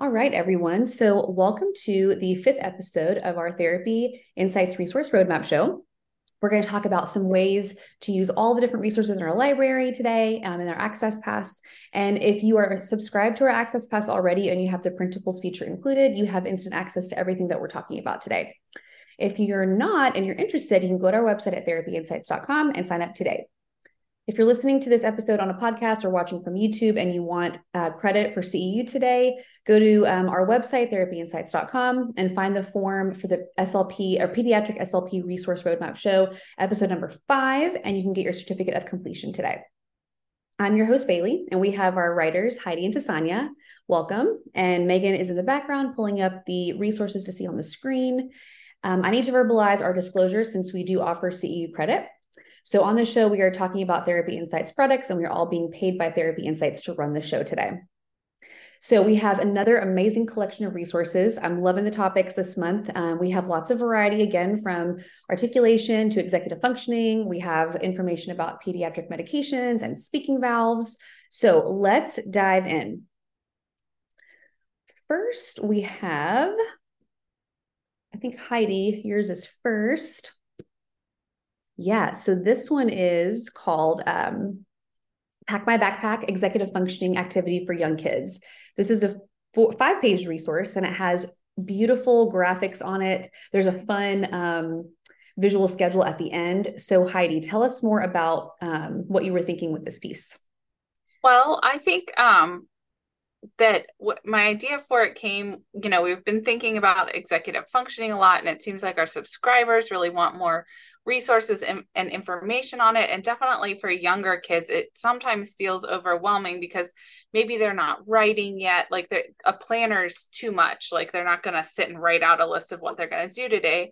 All right, everyone. So, welcome to the fifth episode of our Therapy Insights Resource Roadmap Show. We're going to talk about some ways to use all the different resources in our library today um, in our Access Pass. And if you are subscribed to our Access Pass already and you have the printables feature included, you have instant access to everything that we're talking about today. If you're not and you're interested, you can go to our website at therapyinsights.com and sign up today. If you're listening to this episode on a podcast or watching from YouTube and you want uh, credit for CEU today, go to um, our website, therapyinsights.com, and find the form for the SLP or Pediatric SLP Resource Roadmap Show, episode number five, and you can get your certificate of completion today. I'm your host, Bailey, and we have our writers, Heidi and Tasanya. Welcome. And Megan is in the background pulling up the resources to see on the screen. Um, I need to verbalize our disclosure since we do offer CEU credit. So on the show, we are talking about Therapy Insights products, and we're all being paid by Therapy Insights to run the show today. So we have another amazing collection of resources. I'm loving the topics this month. Um, we have lots of variety again from articulation to executive functioning. We have information about pediatric medications and speaking valves. So let's dive in. First, we have, I think Heidi, yours is first. Yeah. So this one is called um, Pack My Backpack Executive Functioning Activity for Young Kids. This is a four, five page resource and it has beautiful graphics on it. There's a fun um, visual schedule at the end. So, Heidi, tell us more about um, what you were thinking with this piece. Well, I think um, that my idea for it came, you know, we've been thinking about executive functioning a lot, and it seems like our subscribers really want more resources and, and, information on it. And definitely for younger kids, it sometimes feels overwhelming because maybe they're not writing yet. Like a planner's too much. Like they're not going to sit and write out a list of what they're going to do today.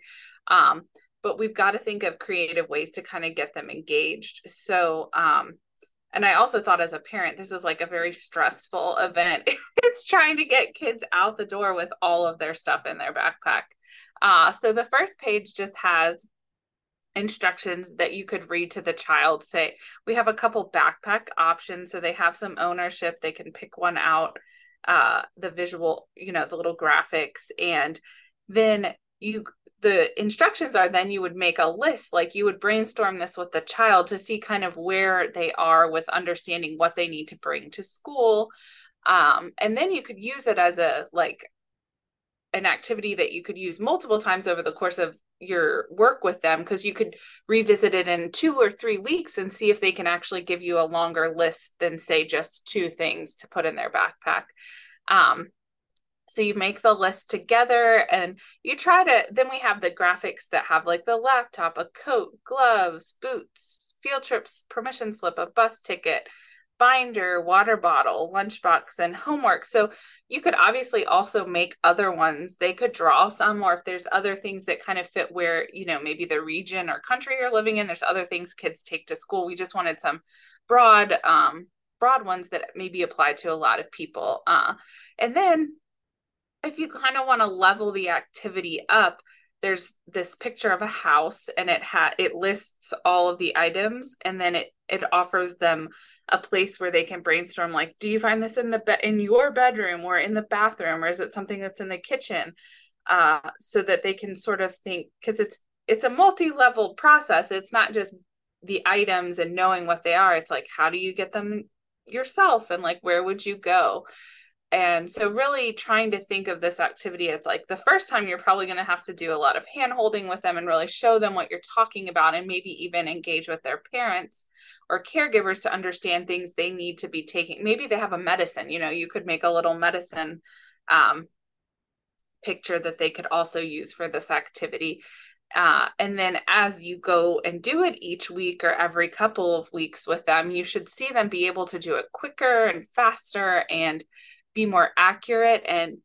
Um, but we've got to think of creative ways to kind of get them engaged. So, um, and I also thought as a parent, this is like a very stressful event. it's trying to get kids out the door with all of their stuff in their backpack. Uh, so the first page just has instructions that you could read to the child say we have a couple backpack options so they have some ownership they can pick one out uh the visual you know the little graphics and then you the instructions are then you would make a list like you would brainstorm this with the child to see kind of where they are with understanding what they need to bring to school. Um, and then you could use it as a like an activity that you could use multiple times over the course of your work with them because you could revisit it in two or three weeks and see if they can actually give you a longer list than say just two things to put in their backpack. Um, so you make the list together and you try to then we have the graphics that have like the laptop a coat gloves boots field trips permission slip a bus ticket binder, water bottle, lunchbox, and homework. So you could obviously also make other ones. They could draw some, or if there's other things that kind of fit where, you know, maybe the region or country you're living in, there's other things kids take to school. We just wanted some broad, um, broad ones that maybe apply to a lot of people. Uh, and then if you kind of want to level the activity up, there's this picture of a house and it had it lists all of the items and then it it offers them a place where they can brainstorm like do you find this in the bed in your bedroom or in the bathroom or is it something that's in the kitchen? Uh so that they can sort of think because it's it's a multi-level process. It's not just the items and knowing what they are. It's like how do you get them yourself? And like where would you go and so, really trying to think of this activity as like the first time you're probably going to have to do a lot of hand holding with them and really show them what you're talking about, and maybe even engage with their parents or caregivers to understand things they need to be taking. Maybe they have a medicine, you know, you could make a little medicine um, picture that they could also use for this activity. Uh, and then as you go and do it each week or every couple of weeks with them, you should see them be able to do it quicker and faster and be more accurate and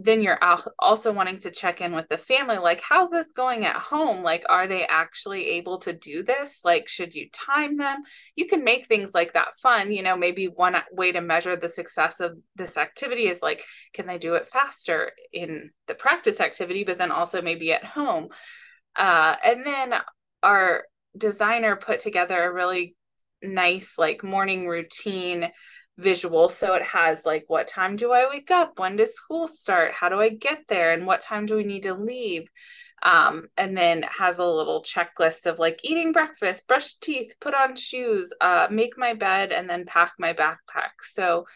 then you're also wanting to check in with the family like how's this going at home? Like are they actually able to do this? Like should you time them? You can make things like that fun you know maybe one way to measure the success of this activity is like can they do it faster in the practice activity but then also maybe at home? Uh, and then our designer put together a really nice like morning routine visual. So it has like, what time do I wake up? When does school start? How do I get there? And what time do we need to leave? Um, and then has a little checklist of like eating breakfast, brush teeth, put on shoes, uh, make my bed, and then pack my backpack. So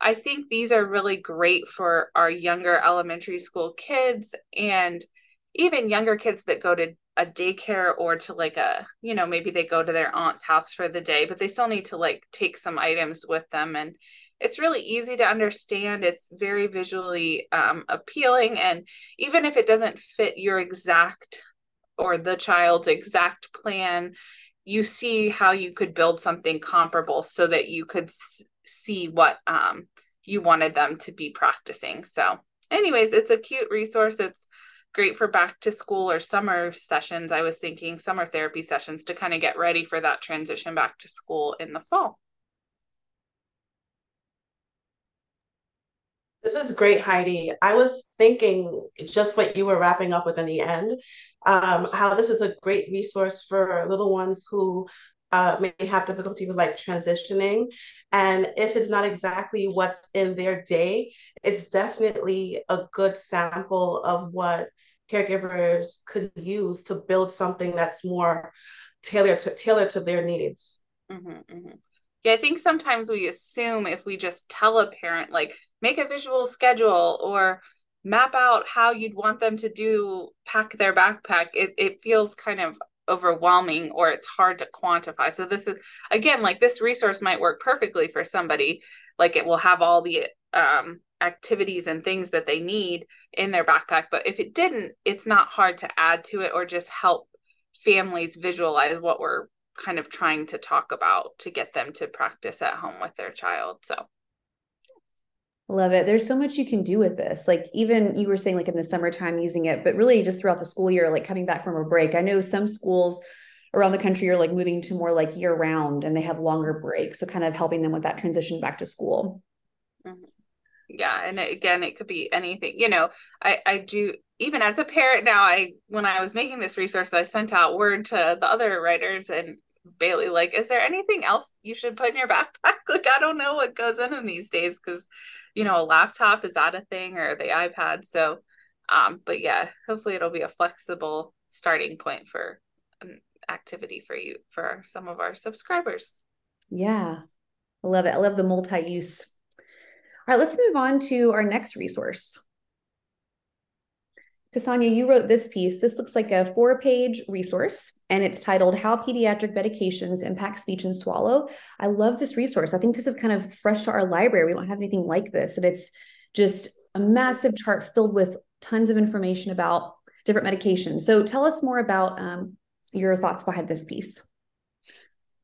I think these are really great for our younger elementary school kids and even younger kids that go to a daycare or to like a you know maybe they go to their aunt's house for the day but they still need to like take some items with them. And it's really easy to understand. It's very visually um, appealing. And even if it doesn't fit your exact or the child's exact plan you see how you could build something comparable so that you could s- see what um, you wanted them to be practicing. So anyways it's a cute resource. It's great for back to school or summer sessions. I was thinking summer therapy sessions to kind of get ready for that transition back to school in the fall. This is great, Heidi. I was thinking just what you were wrapping up with in the end, um, how this is a great resource for little ones who uh, may have difficulty with like transitioning. And if it's not exactly what's in their day, it's definitely a good sample of what caregivers could use to build something that's more tailored to tailored to their needs. Mm-hmm, mm-hmm. Yeah, I think sometimes we assume if we just tell a parent, like, make a visual schedule or map out how you'd want them to do pack their backpack, it, it feels kind of overwhelming or it's hard to quantify. So, this is again, like, this resource might work perfectly for somebody. Like, it will have all the um, activities and things that they need in their backpack. But if it didn't, it's not hard to add to it or just help families visualize what we're kind of trying to talk about to get them to practice at home with their child. So Love it. There's so much you can do with this. Like even you were saying like in the summertime using it, but really just throughout the school year, like coming back from a break. I know some schools around the country are like moving to more like year round and they have longer breaks. So kind of helping them with that transition back to school. Yeah and again it could be anything you know i i do even as a parent now i when i was making this resource i sent out word to the other writers and bailey like is there anything else you should put in your backpack? Like i don't know what goes in them these days because you know a laptop is that a thing or the ipad? So um but yeah hopefully it'll be a flexible starting point for an activity for you for some of our subscribers. Yeah. I love it. I love the multi-use right, let's move on to our next resource. Tasanya, you wrote this piece. This looks like a four page resource and it's titled How Pediatric Medications Impact Speech and Swallow. I love this resource. I think this is kind of fresh to our library. We don't have anything like this. And it's just a massive chart filled with tons of information about different medications. So tell us more about um, your thoughts behind this piece.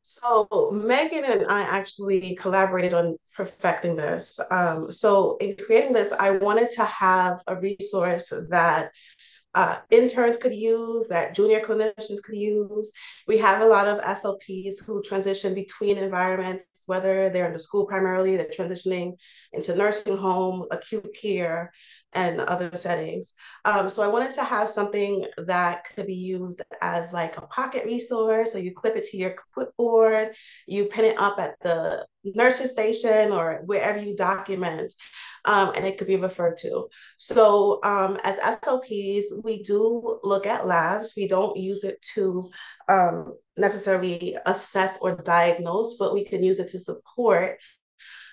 So Megan and I actually collaborated on perfecting this. Um, so in creating this, I wanted to have a resource that uh, interns could use, that junior clinicians could use. We have a lot of SLPs who transition between environments, whether they're in the school primarily, they're transitioning into nursing home, acute care, and other settings. Um, so I wanted to have something that could be used as like a pocket resource. So you clip it to your clipboard, you pin it up at the nursing station or wherever you document, um, and it could be referred to. So um, as SLPs, we do look at labs. We don't use it to um, necessarily assess or diagnose, but we can use it to support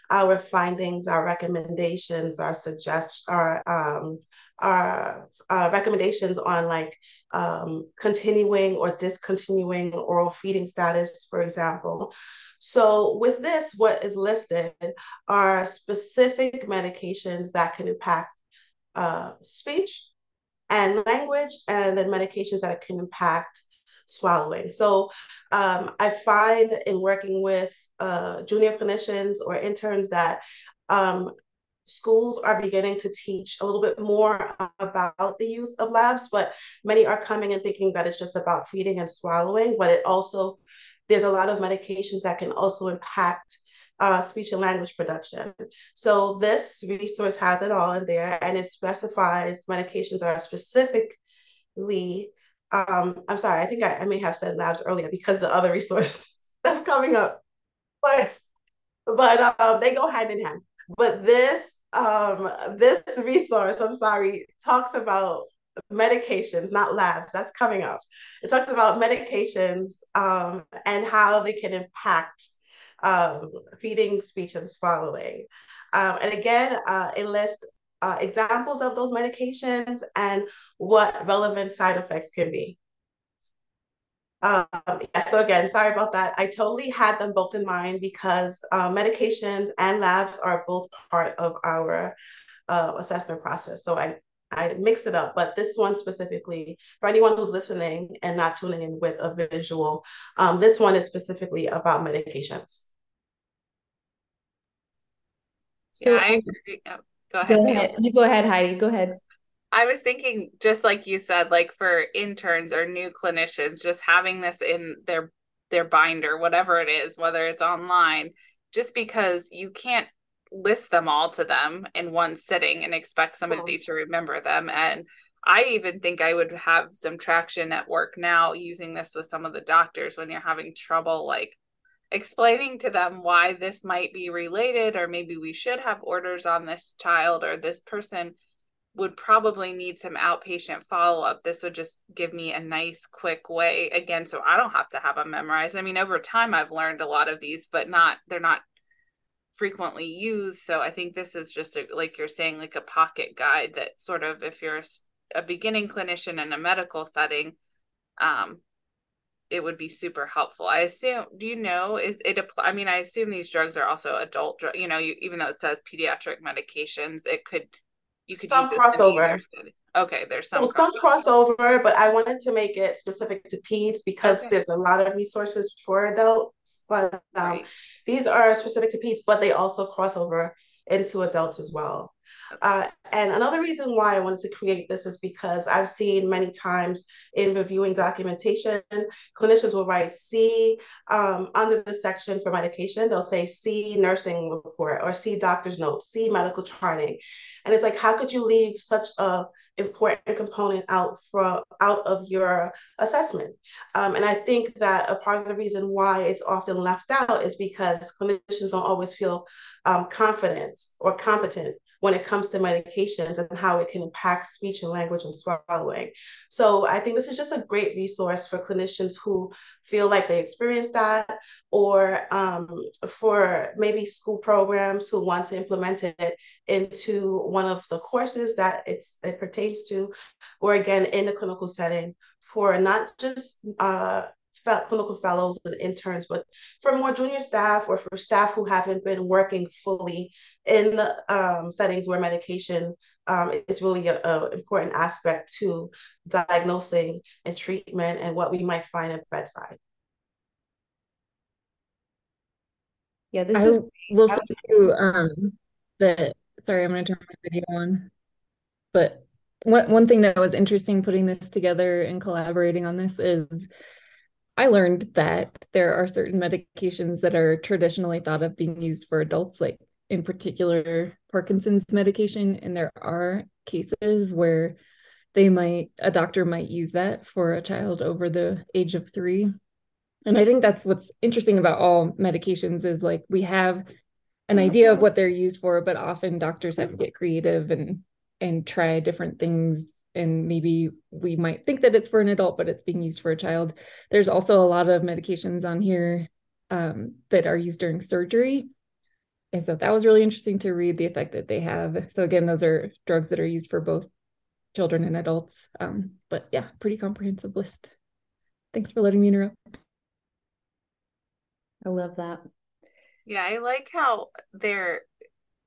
our findings, our recommendations, our suggestions, our um, our uh, recommendations on like um, continuing or discontinuing oral feeding status, for example. So with this, what is listed are specific medications that can impact uh, speech and language, and then medications that can impact swallowing. So um, I find in working with uh, junior clinicians or interns that um, schools are beginning to teach a little bit more about the use of labs, but many are coming and thinking that it's just about feeding and swallowing, but it also, there's a lot of medications that can also impact uh, speech and language production. So this resource has it all in there and it specifies medications that are specifically um, I'm sorry, I think I, I may have said labs earlier because the other resource that's coming up. But but um, they go hand in hand. But this um, this resource, I'm sorry, talks about medications, not labs. That's coming up. It talks about medications um, and how they can impact um, feeding, speech, and swallowing. Um, and again, uh, it lists uh, examples of those medications and what relevant side effects can be. Um, yeah, so again, sorry about that. I totally had them both in mind because uh, medications and labs are both part of our uh, assessment process. So I I mixed it up, but this one specifically for anyone who's listening and not tuning in with a visual, um, this one is specifically about medications. So yeah, I agree. Oh, go ahead. Go ahead. You go ahead, Heidi. Go ahead. I was thinking, just like you said, like for interns or new clinicians, just having this in their their binder, whatever it is, whether it's online, just because you can't list them all to them in one sitting and expect somebody to remember them. And I even think I would have some traction at work now using this with some of the doctors when you're having trouble, like explaining to them why this might be related, or maybe we should have orders on this child, or this person would probably need some outpatient follow up. This would just give me a nice, quick way again, so I don't have to have them memorized. I mean, over time, I've learned a lot of these, but not they're not frequently used. So I think this is just a, like you're saying, like a pocket guide that sort of, if you're a, a beginning clinician in a medical setting, um, it would be super helpful. I assume. Do you know? Is it apply? I mean, I assume these drugs are also adult. Drug, you know, you, even though it says pediatric medications, it could you could some crossover. Okay, there's some some crossover. crossover, but I wanted to make it specific to peds because okay. there's a lot of resources for adults. But um, right. these are specific to peds, but they also cross over into adults as well. Uh, and another reason why I wanted to create this is because I've seen many times in reviewing documentation, clinicians will write C um, under the section for medication, they'll say C nursing report or C doctor's note, C medical charting. And it's like, how could you leave such a important component out from out of your assessment. Um, and I think that a part of the reason why it's often left out is because clinicians don't always feel um, confident or competent when it comes to medications and how it can impact speech and language and swallowing. So I think this is just a great resource for clinicians who feel like they experienced that or um, for maybe school programs who want to implement it into one of the courses that it's it pertains to, or again in the clinical setting for not just uh, clinical fellows and interns, but for more junior staff or for staff who haven't been working fully in um, settings where medication um, is really an important aspect to diagnosing and treatment and what we might find at bedside. Yeah, this I is will say too, um that sorry, I'm gonna turn my video on. But one one thing that was interesting putting this together and collaborating on this is I learned that there are certain medications that are traditionally thought of being used for adults, like in particular Parkinson's medication. And there are cases where they might, a doctor might use that for a child over the age of three. And I think that's what's interesting about all medications is like we have an idea of what they're used for, but often doctors have to get creative and and try different things and maybe we might think that it's for an adult, but it's being used for a child. There's also a lot of medications on here um, that are used during surgery. And so that was really interesting to read the effect that they have. So again, those are drugs that are used for both children and adults. Um, but yeah, pretty comprehensive list. Thanks for letting me interrupt. I love that. Yeah, I like how they're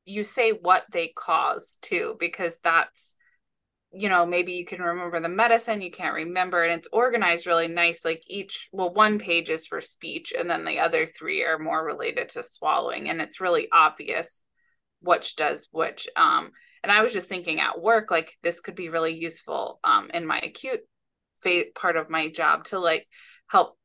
you say what they cause too, because that's you know maybe you can remember the medicine you can't remember and it's organized really nice like each well one page is for speech and then the other three are more related to swallowing and it's really obvious which does which um and i was just thinking at work like this could be really useful um in my acute phase part of my job to like help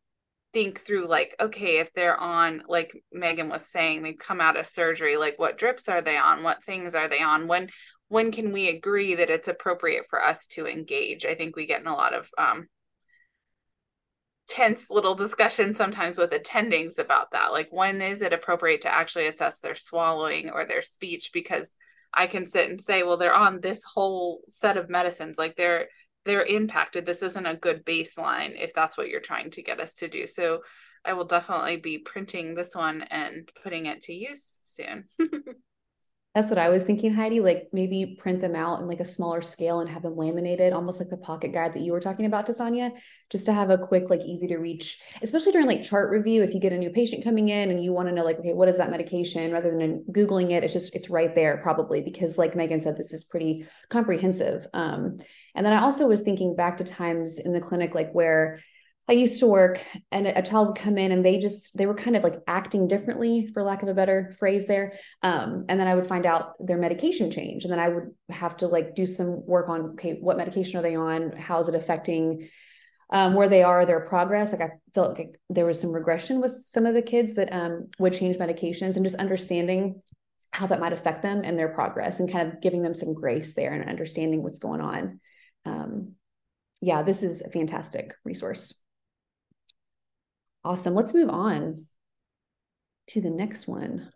think through like okay if they're on like megan was saying they've come out of surgery like what drips are they on? What things are they on? When when can we agree that it's appropriate for us to engage i think we get in a lot of um tense little discussions sometimes with attendings about that. Like, when is it appropriate to actually assess their swallowing or their speech? Because I can sit and say, well, they're on this whole set of medicines. Like, they're they're impacted. This isn't a good baseline if that's what you're trying to get us to do. So I will definitely be printing this one and putting it to use soon. That's what I was thinking, Heidi. Like maybe print them out in like a smaller scale and have them laminated, almost like the pocket guide that you were talking about, Tasanya, just to have a quick, like easy to reach, especially during like chart review. If you get a new patient coming in and you want to know, like, okay, what is that medication? Rather than Googling it, it's just, it's right there probably because, like Megan said, this is pretty comprehensive. Um, and then I also was thinking back to times in the clinic, like where I used to work and a child would come in and they just they were kind of like acting differently for lack of a better phrase there. Um, and then I would find out their medication change and then I would have to like do some work on okay what medication are they on? How is it affecting um, where they are their progress? Like I felt like there was some regression with some of the kids that um, would change medications and just understanding how that might affect them and their progress and kind of giving them some grace there and understanding what's going on. Um, yeah this is a fantastic resource Awesome. Let's move on to the next one.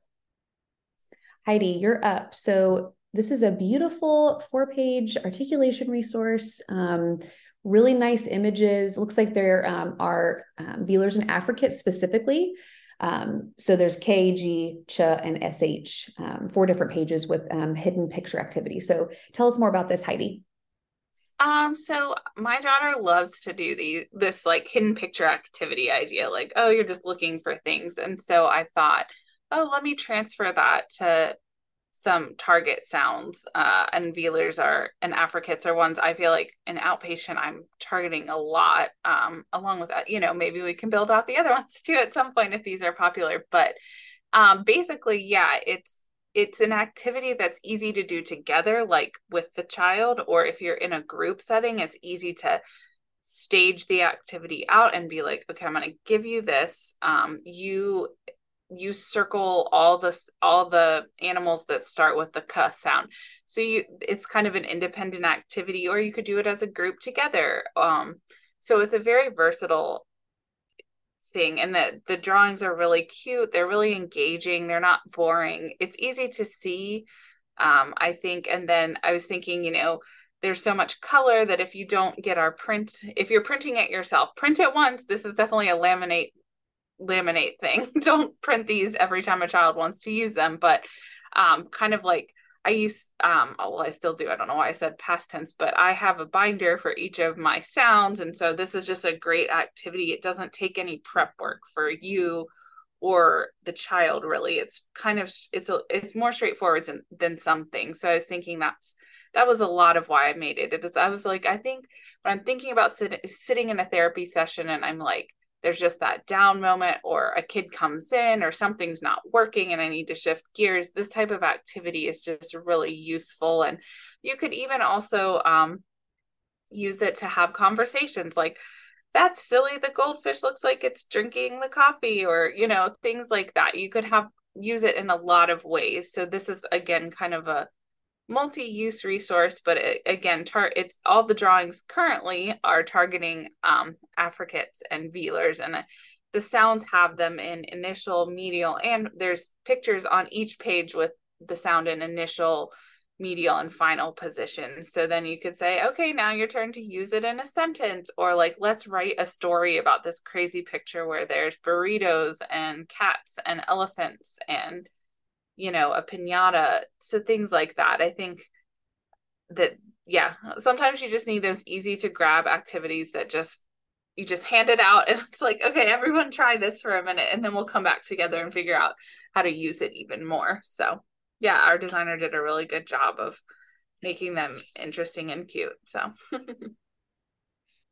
Heidi, you're up. So this is a beautiful four-page articulation resource. Um, really nice images. Looks like there um, are um, velars and affricates specifically. Um, so there's K, G, Ch, and SH, um, four different pages with um, hidden picture activity. So tell us more about this, Heidi. Um, so my daughter loves to do the this like hidden picture activity idea, like, oh, you're just looking for things. And so I thought, oh, let me transfer that to some target sounds. Uh, and velars are and affricates are ones I feel like an outpatient I'm targeting a lot. Um, along with that, you know, maybe we can build out the other ones too at some point if these are popular. But um basically, yeah, it's it's an activity that's easy to do together like with the child or if you're in a group setting it's easy to stage the activity out and be like okay i'm going to give you this um, you you circle all the all the animals that start with the k sound. So you it's kind of an independent activity or you could do it as a group together um so it's a very versatile thing and the the drawings are really cute. They're really engaging. They're not boring. It's easy to see um i think. And then i was thinking you know there's so much color that if you don't get our print if you're printing it yourself print it once. This is definitely a laminate laminate thing. Don't print these every time a child wants to use them. But um kind of like I use um oh, well I still do. I don't know why I said past tense, but I have a binder for each of my sounds and so this is just a great activity. It doesn't take any prep work for you or the child really. It's kind of it's a it's more straightforward than than some things. So I was thinking that's that was a lot of why I made it. It is I was like I think when I'm thinking about sit, sitting in a therapy session and I'm like there's just that down moment or a kid comes in or something's not working and I need to shift gears, this type of activity is just really useful. And you could even also um, use it to have conversations like, that's silly. The goldfish looks like it's drinking the coffee, or, you know, things like that. You could have use it in a lot of ways. So, this is again kind of a multi-use resource but it, again tar- it's all the drawings currently are targeting um, affricates and velars and uh, the sounds have them in initial medial and there's pictures on each page with the sound in initial medial and final positions. So then you could say okay now your turn to use it in a sentence or like let's write a story about this crazy picture where there's burritos and cats and elephants and you know, a pinata. So things like that. I think that, yeah, sometimes you just need those easy to grab activities that just, you just hand it out and it's like, okay, everyone try this for a minute and then we'll come back together and figure out how to use it even more. So, yeah, our designer did a really good job of making them interesting and cute. So,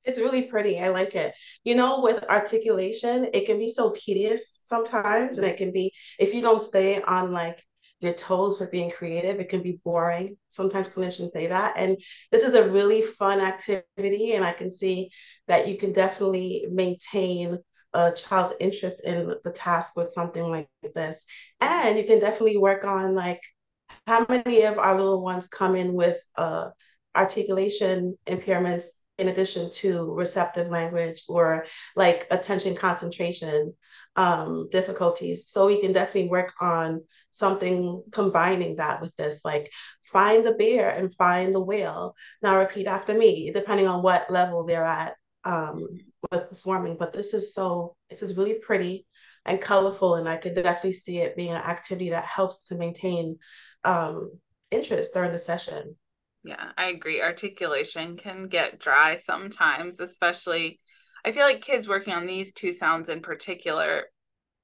It's really pretty. I like it. You know, with articulation, it can be so tedious sometimes, and it can be if you don't stay on like your toes for being creative, it can be boring. Sometimes clinicians say that. And this is a really fun activity, and I can see that you can definitely maintain a child's interest in the task with something like this. And you can definitely work on like how many of our little ones come in with uh articulation impairments in addition to receptive language or like attention concentration um, difficulties. So we can definitely work on something combining that with this, like find the bear and find the whale. Now repeat after me, depending on what level they're at um, with performing. But this is so, this is really pretty and colorful, and I could definitely see it being an activity that helps to maintain um, interest during the session. Yeah, I agree. Articulation can get dry sometimes, especially I feel like kids working on these two sounds in particular,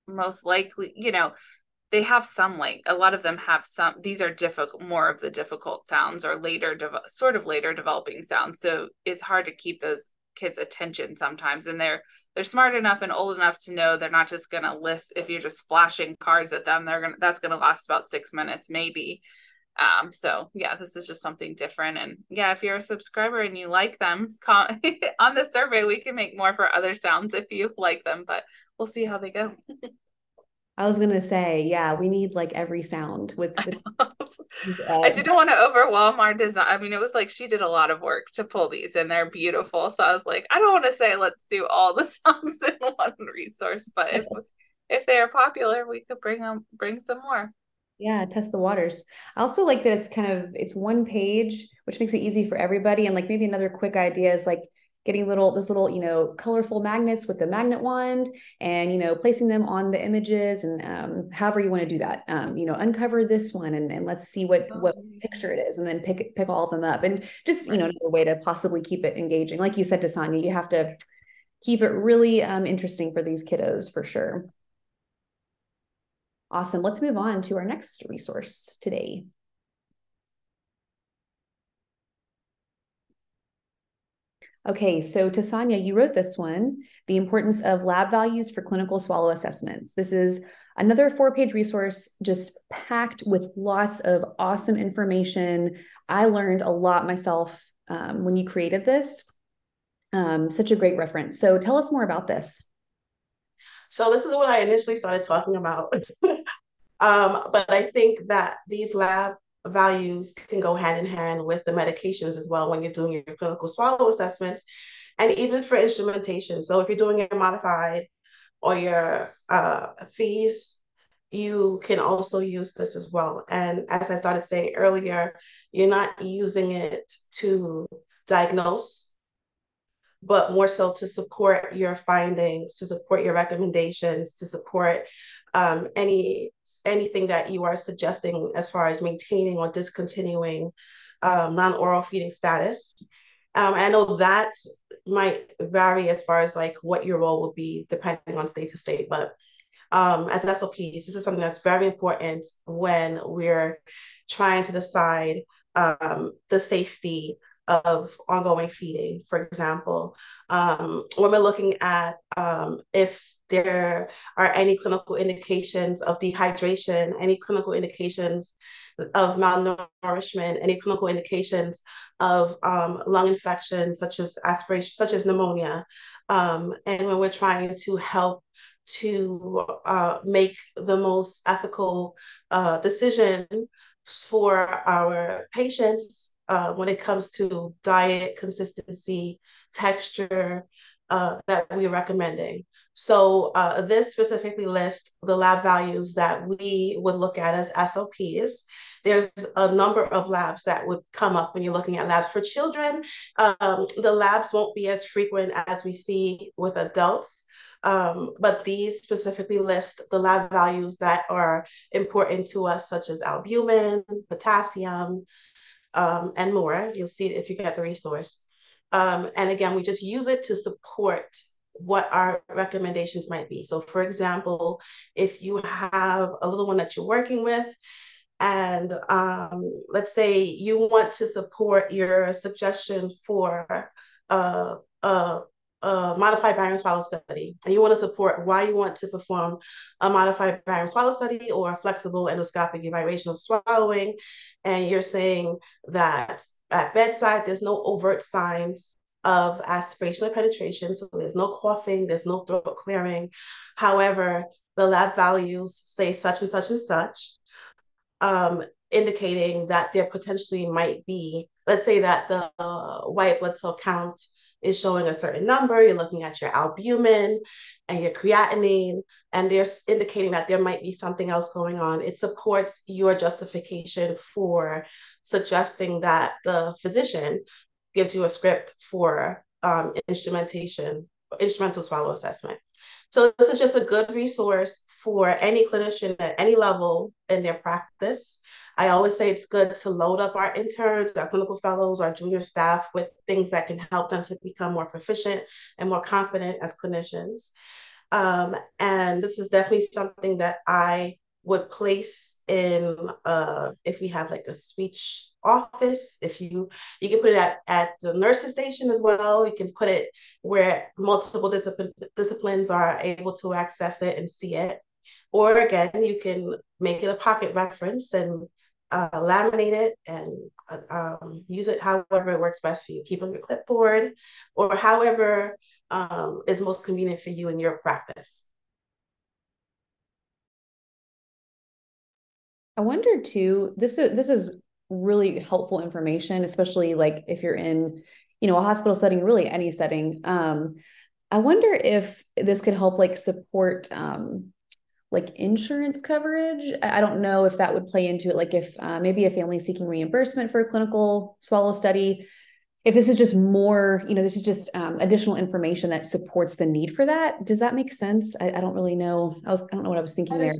most likely, you know, they have some like a lot of them have some these are difficult more of the difficult sounds or later de- sort of later developing sounds so it's hard to keep those kids attention sometimes and they're they're smart enough and old enough to know they're not just going to list if you're just flashing cards at them they're going to that's going to last about 6 minutes maybe um so yeah this is just something different and yeah if you're a subscriber and you like them on the survey we can make more for other sounds if you like them but we'll see how they go I was gonna say, yeah, we need like every sound with. with uh, I didn't want to overwhelm our design. I mean, it was like she did a lot of work to pull these, and they're beautiful. So I was like, I don't want to say let's do all the songs in one resource, but if if they are popular, we could bring them bring some more. Yeah, test the waters. I also like that it's kind of it's one page, which makes it easy for everybody. And like maybe another quick idea is like getting little this little you know colorful magnets with the magnet wand and you know placing them on the images and um, however you want to do that. Um, you know uncover this one and, and let's see what what oh, picture it is and then pick pick all of them up. And just you know another way to possibly keep it engaging. Like you said Tasanya you have to keep it really um, interesting for these kiddos for sure awesome let's move on to our next resource today Okay, so Tasanya, you wrote this one, The Importance of Lab Values for Clinical Swallow Assessments. This is another four page resource just packed with lots of awesome information. I learned a lot myself um, when you created this. Um, such a great reference. So tell us more about this. So, this is what I initially started talking about. um, but I think that these lab values can go hand in hand with the medications as well when you're doing your clinical swallow assessments and even for instrumentation. So if you're doing your modified or your uh, FEES, you can also use this as well. And as I started saying earlier, you're not using it to diagnose, but more so to support your findings, to support your recommendations, to support um, any anything that you are suggesting as far as maintaining or discontinuing um, non-oral feeding status. Um, and I know that might vary as far as like what your role will be depending on state to state, but um, as SLPs, this is something that's very important when we're trying to decide um, the safety of ongoing feeding, for example. Um, when we're looking at um, if there are any clinical indications of dehydration, any clinical indications of malnourishment, any clinical indications of um, lung infection, such as aspiration, such as pneumonia. Um, and when we're trying to help to uh, make the most ethical uh, decision for our patients uh, when it comes to diet consistency, texture uh, that we're recommending. So uh, this specifically lists the lab values that we would look at as SLPs. There's a number of labs that would come up when you're looking at labs. For children, um, the labs won't be as frequent as we see with adults. Um, but these specifically list the lab values that are important to us, such as albumin, potassium, um, and more. You'll see it if you get the resource. Um, and again, we just use it to support what our recommendations might be. So, for example, if you have a little one that you're working with, and um, let's say you want to support your suggestion for a, a, a modified barium swallow study, and you want to support why you want to perform a modified barium swallow study or a flexible endoscopic evaluation of swallowing, and you're saying that at bedside, there's no overt signs of aspirational penetration. So there's no coughing, there's no throat clearing. However, the lab values say such and such and such, um, indicating that there potentially might be, let's say that the uh, white blood cell count is showing a certain number, you're looking at your albumin and your creatinine, and they're indicating that there might be something else going on. It supports your justification for suggesting that the physician gives you a script for um, instrumentation, instrumental swallow assessment. So this is just a good resource for any clinician at any level in their practice. I always say it's good to load up our interns, our clinical fellows, our junior staff with things that can help them to become more proficient and more confident as clinicians. Um, and this is definitely something that I would place in uh, if we have like a speech office if you you can put it at, at the nurses station as well. You can put it where multiple discipline, disciplines are able to access it and see it. Or again you can make it a pocket reference and uh, laminate it and uh, um, use it however it works best for you. Keep on your clipboard or however um, is most convenient for you in your practice I wonder too, this is this is really helpful information, especially like if you're in, you know, a hospital setting, really any setting. Um, I wonder if this could help like support um like insurance coverage. I don't know if that would play into it. Like if uh, maybe a family seeking reimbursement for a clinical swallow study, if this is just more, you know, this is just um, additional information that supports the need for that. Does that make sense? I, I don't really know. I was I don't know what I was thinking there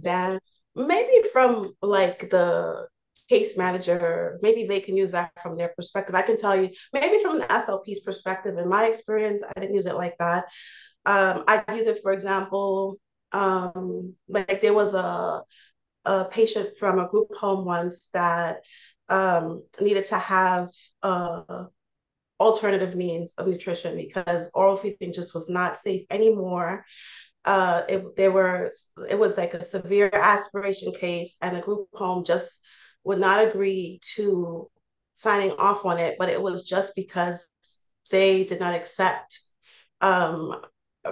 maybe from like the case manager, maybe they can use that from their perspective. I can tell you, maybe from an SLP's perspective, in my experience, I didn't use it like that. Um, I use it, for example, um, like there was a a patient from a group home once that um, needed to have uh, alternative means of nutrition because oral feeding just was not safe anymore uh, it, there were it was like a severe aspiration case, and the group home just would not agree to signing off on it, but it was just because they did not accept um,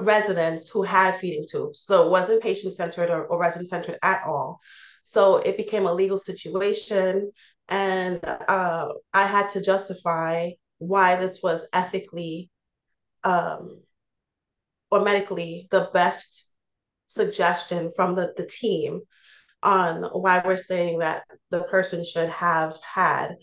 residents who had feeding tubes. So it wasn't patient centered or, or resident centered at all. So it became a legal situation, and uh, I had to justify why this was ethically um, or medically the best suggestion from the, the team on why we're saying that the person should have had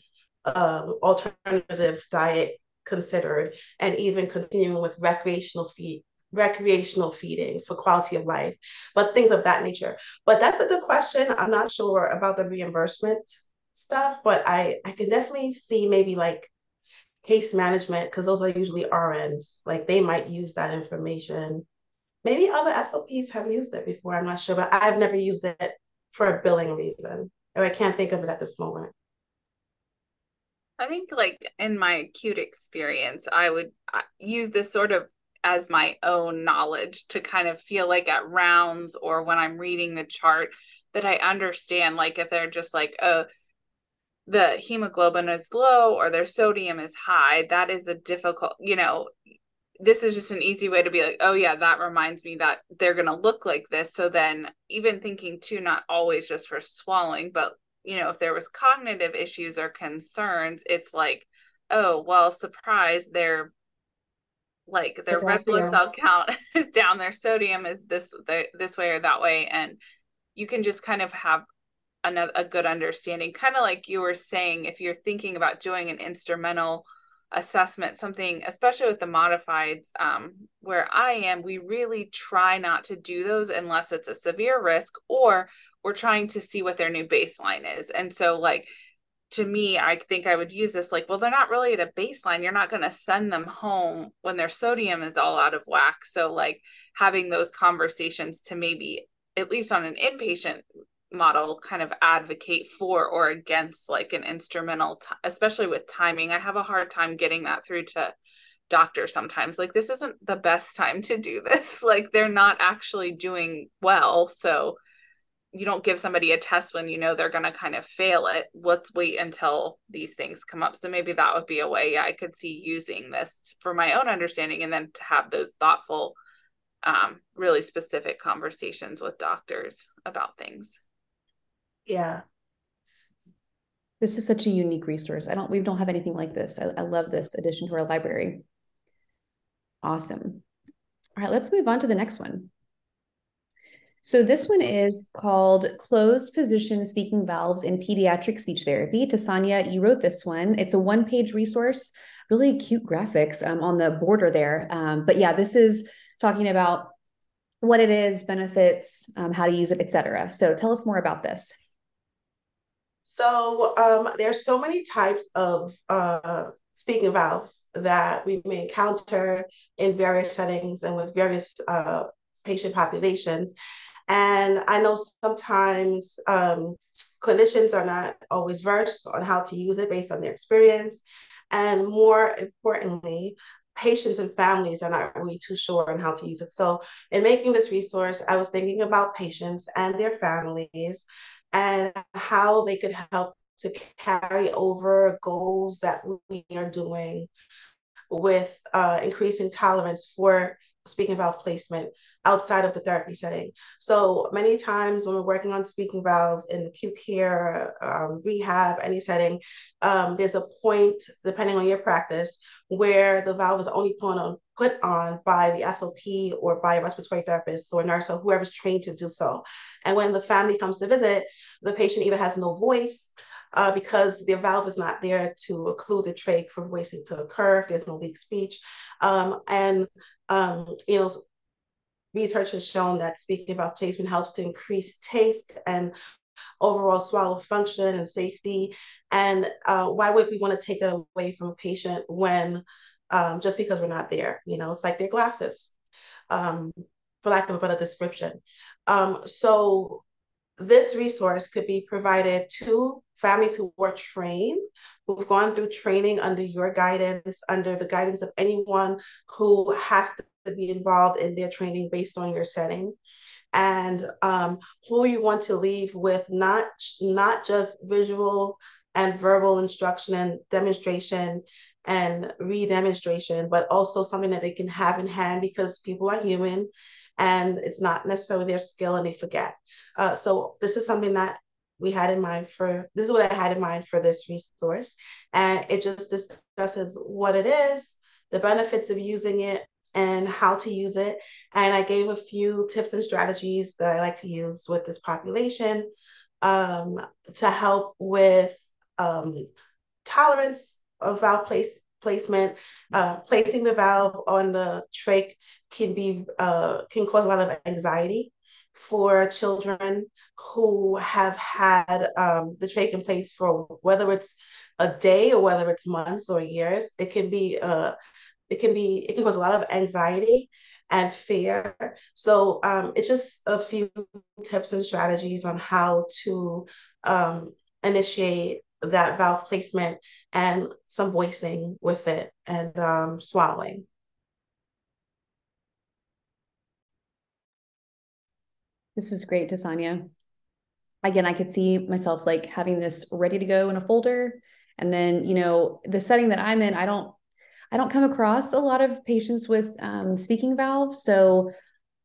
um, alternative diet considered and even continuing with recreational feed recreational feeding for quality of life but things of that nature. But that's a good question. I'm not sure about the reimbursement stuff but i i can definitely see maybe like case management because those are usually RNs. Like they might use that information. Maybe other SLPs have used it before. I'm not sure, but I've never used it for a billing reason, or I can't think of it at this moment. I think, like in my acute experience, I would use this sort of as my own knowledge to kind of feel like at rounds or when I'm reading the chart that I understand, like if they're just like, oh, the hemoglobin is low or their sodium is high, that is a difficult, you know, this is just an easy way to be like, oh yeah, that reminds me that they're going to look like this. So then even thinking too, not always just for swallowing, but you know, if there was cognitive issues or concerns, it's like, oh, well, surprise, they're like their red blood cell count is down, their sodium is this this way or that way, and you can just kind of have another a good understanding. Kind of like you were saying if you're thinking about doing an instrumental assessment something especially with the modifieds um, where i am we really try not to do those unless it's a severe risk or we're trying to see what their new baseline is. And so like to me i think i would use this like well they're not really at a baseline. You're not going to send them home when their sodium is all out of whack. So like having those conversations to maybe at least on an inpatient model kind of advocate for or against like an instrumental t- especially with timing. I have a hard time getting that through to doctors sometimes. Like this isn't the best time to do this. Like they're not actually doing well so you don't give somebody a test when you know they're going to kind of fail it. Let's wait until these things come up. So maybe that would be a way i could see using this for my own understanding and then to have those thoughtful um, really specific conversations with doctors about things yeah this is such a unique resource i don't we don't have anything like this i, I love this addition to our library Awesome. All right, let's move on to the next one. So this one is called Closed Position Speaking Valves in Pediatric Speech Therapy. Tasanya, you wrote this one. It's a one-page resource, really cute graphics um, on the border there. Um, but yeah, this is talking about what it is, benefits, um, how to use it, etc. So tell us more about this. So um, there's so many types of uh, speaking valves that we may encounter in various settings and with various uh, patient populations. And I know sometimes um, clinicians are not always versed on how to use it based on their experience. And more importantly, patients and families are not really too sure on how to use it. So, in making this resource, I was thinking about patients and their families and how they could help to carry over goals that we are doing with uh, increasing tolerance for speaking valve placement outside of the therapy setting. So many times when we're working on speaking valves in the acute care, um, rehab, any setting, um, there's a point, depending on your practice, where the valve is only put on, put on by the SLP or by a respiratory therapist or nurse or whoever's trained to do so. And when the family comes to visit, the patient either has no voice uh, because their valve is not there to occlude the trach for voicing to occur if there's no leak speech. Um, and, um, you know, research has shown that speaking valve placement helps to increase taste and overall swallow function and safety. And uh, why would we want to take that away from a patient when um, just because we're not there? You know, it's like their glasses, um, for lack of a better description. Um, so this resource could be provided to families who are trained, who've gone through training under your guidance, under the guidance of anyone who has to be involved in their training based on your setting and um, who you want to leave with not not just visual and verbal instruction and demonstration and re-demonstration but also something that they can have in hand because people are human and it's not necessarily their skill and they forget uh, so this is something that we had in mind for this is what i had in mind for this resource and it just discusses what it is the benefits of using it and how to use it. And I gave a few tips and strategies that I like to use with this population um, to help with um, tolerance of valve place, placement. Uh, placing the valve on the trach can be uh, can cause a lot of anxiety for children who have had um, the trach in place for whether it's a day or whether it's months or years. It can be uh, it can be it can cause a lot of anxiety and fear so um, it's just a few tips and strategies on how to um, initiate that valve placement and some voicing with it and um, swallowing this is great tasanya again i could see myself like having this ready to go in a folder and then you know the setting that i'm in i don't I don't come across a lot of patients with um, speaking valves, so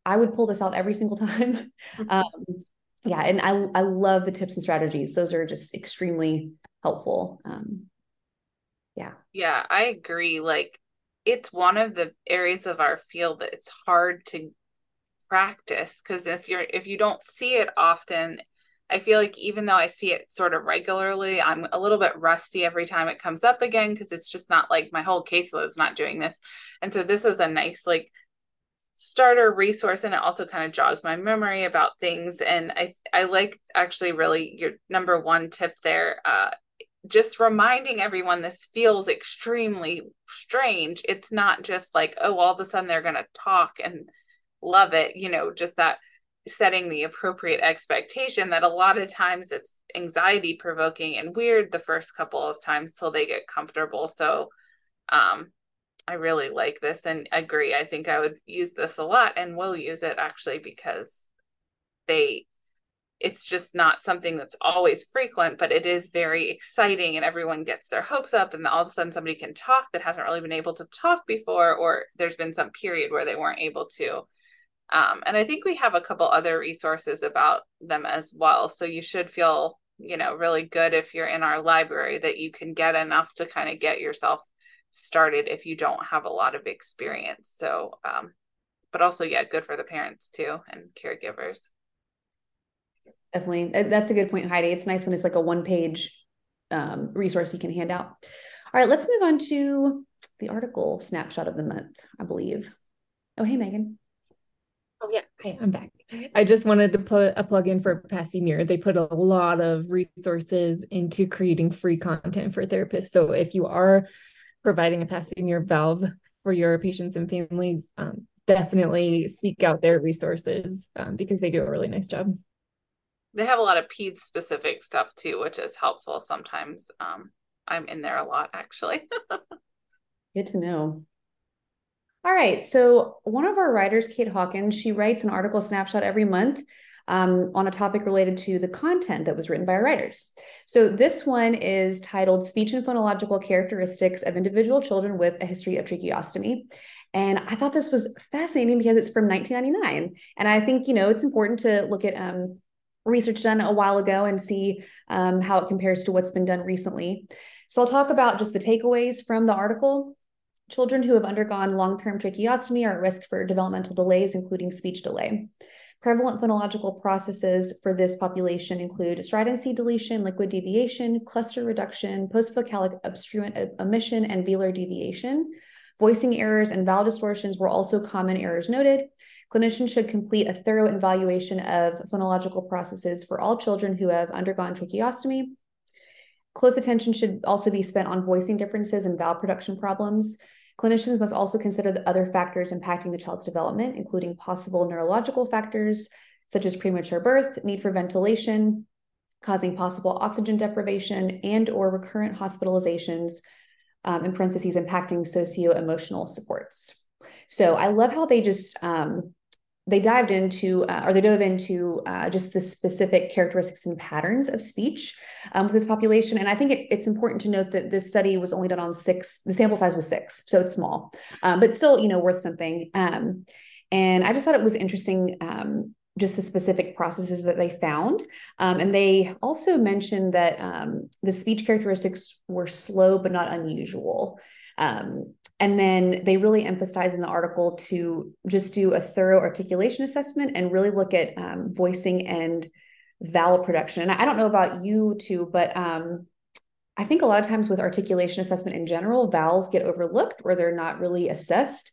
I would pull this out every single time. Mm-hmm. um, yeah, and I I love the tips and strategies; those are just extremely helpful. Um, yeah, yeah, I agree. Like, it's one of the areas of our field that it's hard to practice because if you're if you don't see it often I feel like even though I see it sort of regularly, I'm a little bit rusty every time it comes up again because it's just not like my whole caseload is not doing this. And so this is a nice like starter resource and it also kind of jogs my memory about things and I I like actually really your number one tip there uh just reminding everyone this feels extremely strange. It's not just like, oh, all of a sudden they're going to talk and love it, you know, just that setting the appropriate expectation that a lot of times it's anxiety provoking and weird the first couple of times till they get comfortable so um i really like this and agree i think i would use this a lot and will use it actually because they it's just not something that's always frequent but it is very exciting and everyone gets their hopes up and all of a sudden somebody can talk that hasn't really been able to talk before or there's been some period where they weren't able to um, and I think we have a couple other resources about them as well. So you should feel, you know, really good if you're in our library that you can get enough to kind of get yourself started if you don't have a lot of experience. So, um, but also, yeah, good for the parents too and caregivers. Definitely. That's a good point, Heidi. It's nice when it's like a one page um, resource you can hand out. All right, let's move on to the article snapshot of the month, I believe. Oh, hey, Megan. Oh, yeah. Hey, I'm back. I just wanted to put a plug in for Passy-Muir. They put a lot of resources into creating free content for therapists. So if you are providing a Passy-Muir valve for your patients and families, um, definitely seek out their resources um, because they do a really nice job. They have a lot of PED specific stuff too, which is helpful sometimes. Um, I'm in there a lot actually. Good to know. All right. So, one of our writers, Kate Hawkins, she writes an article snapshot every month um, on a topic related to the content that was written by our writers. So, this one is titled Speech and Phonological Characteristics of Individual Children with a History of Tracheostomy. And I thought this was fascinating because it's from 1999. And I think, you know, it's important to look at um, research done a while ago and see um, how it compares to what's been done recently. So, I'll talk about just the takeaways from the article Children who have undergone long term tracheostomy are at risk for developmental delays, including speech delay. Prevalent phonological processes for this population include stridency deletion, liquid deviation, cluster reduction, postvocalic obstruent omission, and velar deviation. Voicing errors and vowel distortions were also common errors noted. Clinicians should complete a thorough evaluation of phonological processes for all children who have undergone tracheostomy. Close attention should also be spent on voicing differences and vowel production problems. Clinicians must also consider the other factors impacting the child's development, including possible neurological factors such as premature birth, need for ventilation, causing possible oxygen deprivation, and or recurrent hospitalizations, um, in parentheses, impacting socio-emotional supports. So I love how they just um, they dived into uh, or they dove into uh, just the specific characteristics and patterns of speech um, with this population and i think it, it's important to note that this study was only done on six the sample size was six so it's small um, but still you know worth something um, and i just thought it was interesting um, just the specific processes that they found um, and they also mentioned that um, the speech characteristics were slow but not unusual um, and then they really emphasize in the article to just do a thorough articulation assessment and really look at um, voicing and vowel production. And I don't know about you too, but um, I think a lot of times with articulation assessment in general, vowels get overlooked or they're not really assessed.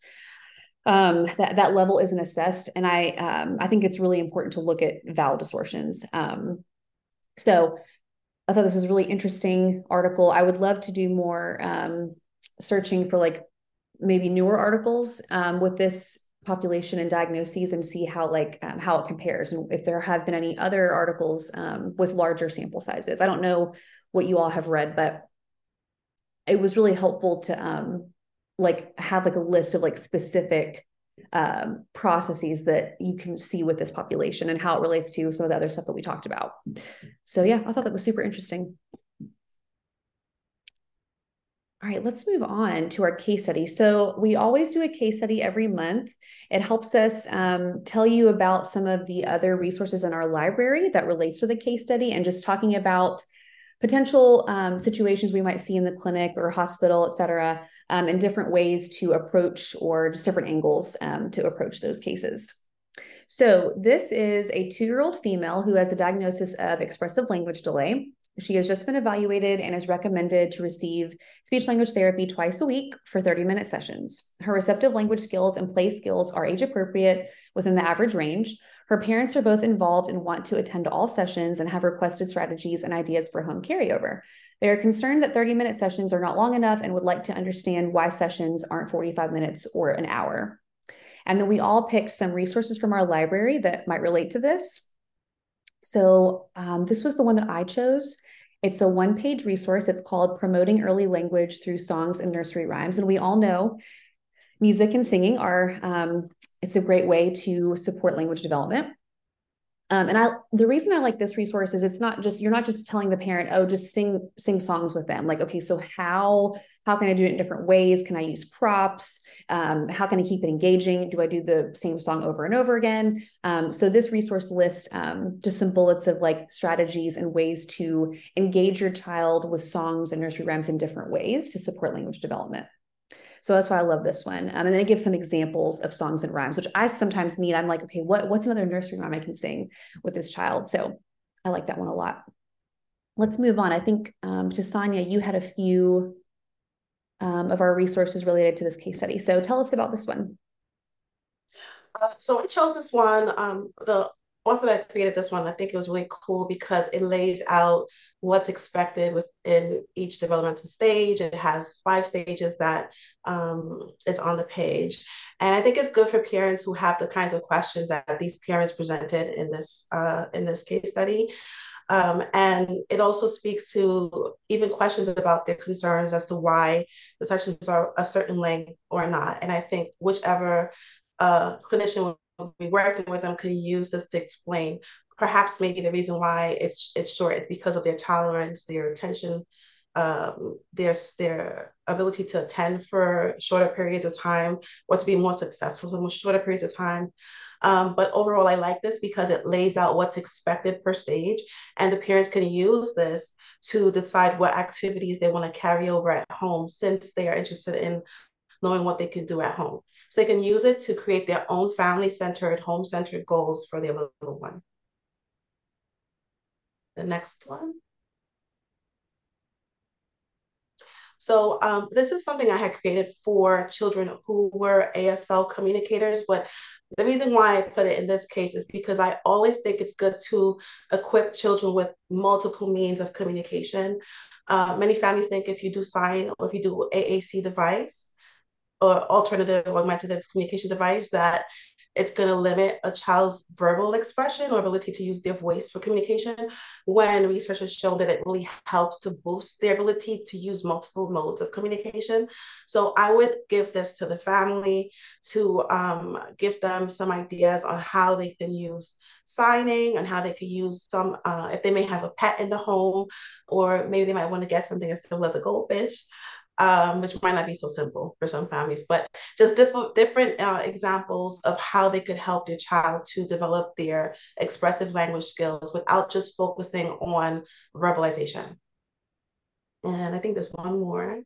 Um, that that level isn't assessed, and I um, I think it's really important to look at vowel distortions. Um, so I thought this was a really interesting article. I would love to do more um, searching for like maybe newer articles um, with this population and diagnoses and see how like um, how it compares and if there have been any other articles um, with larger sample sizes i don't know what you all have read but it was really helpful to um like have like a list of like specific um, processes that you can see with this population and how it relates to some of the other stuff that we talked about so yeah i thought that was super interesting all right, let's move on to our case study. So, we always do a case study every month. It helps us um, tell you about some of the other resources in our library that relates to the case study and just talking about potential um, situations we might see in the clinic or hospital, et cetera, um, and different ways to approach or just different angles um, to approach those cases. So, this is a two year old female who has a diagnosis of expressive language delay. She has just been evaluated and is recommended to receive speech language therapy twice a week for 30 minute sessions. Her receptive language skills and play skills are age appropriate within the average range. Her parents are both involved and want to attend all sessions and have requested strategies and ideas for home carryover. They are concerned that 30 minute sessions are not long enough and would like to understand why sessions aren't 45 minutes or an hour. And then we all picked some resources from our library that might relate to this. So um, this was the one that I chose. It's a one page resource. It's called Promoting Early Language Through Songs and Nursery Rhymes. And we all know music and singing are, um, it's a great way to support language development. Um, and I, the reason I like this resource is it's not just you're not just telling the parent, oh, just sing sing songs with them. Like, okay, so how how can I do it in different ways? Can I use props? Um, how can I keep it engaging? Do I do the same song over and over again? Um, so this resource list um, just some bullets of like strategies and ways to engage your child with songs and nursery rhymes in different ways to support language development. So that's why I love this one. Um, and then it gives some examples of songs and rhymes, which I sometimes need. I'm like, okay, what what's another nursery rhyme I can sing with this child? So I like that one a lot. Let's move on. I think um, Tasanya, you had a few um, of our resources related to this case study. So tell us about this one. Uh, so I chose this one. Um, the author that created this one, I think it was really cool because it lays out what's expected within each developmental stage. It has five stages that um, is on the page. And I think it's good for parents who have the kinds of questions that these parents presented in this uh, in this case study. Um, and it also speaks to even questions about their concerns as to why the sessions are a certain length or not. And I think whichever uh, clinician working with them could use this to explain perhaps maybe the reason why it's it's short is because of their tolerance, their attention, um, their their ability to attend for shorter periods of time or to be more successful for shorter periods of time. Um, but overall, I like this because it lays out what's expected per stage, and the parents can use this to decide what activities they want to carry over at home since they are interested in knowing what they can do at home. So they can use it to create their own family centered, home centered goals for their little one. The next one. So um, this is something I had created for children who were ASL communicators, but the reason why I put it in this case is because I always think it's good to equip children with multiple means of communication. Uh, many families think if you do sign or if you do AAC device or alternative augmentative communication device that it's going to limit a child's verbal expression or ability to use their voice for communication when research has shown that it really helps to boost their ability to use multiple modes of communication. So I would give this to the family to um, give them some ideas on how they can use signing and how they could use some, uh, if they may have a pet in the home, or maybe they might want to get something as simple as a goldfish um, which might not be so simple for some families, but just different different uh, examples of how they could help their child to develop their expressive language skills without just focusing on verbalization. And I think there's one more.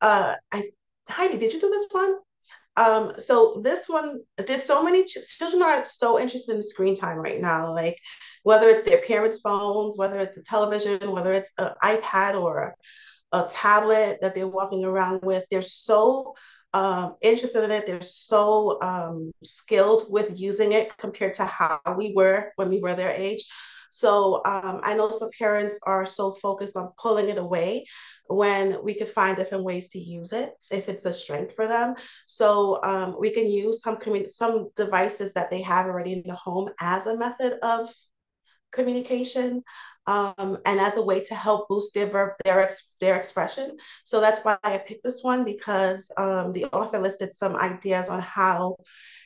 Uh, I Heidi, did you do this one? Um, so this one, there's so many ch- children are so interested in screen time right now, like whether it's their parents' phones, whether it's a television, whether it's an iPad or a, tablet that they're walking around with. They're so um, interested in it. They're so um, skilled with using it compared to how we were when we were their age. So um, I know some parents are so focused on pulling it away when we could find different ways to use it if it's a strength for them. So um, we can use some commun- some devices that they have already in the home as a method of communication um, and as a way to help boost their verb, their ex- their expression. So that's why I picked this one because um, the author listed some ideas on how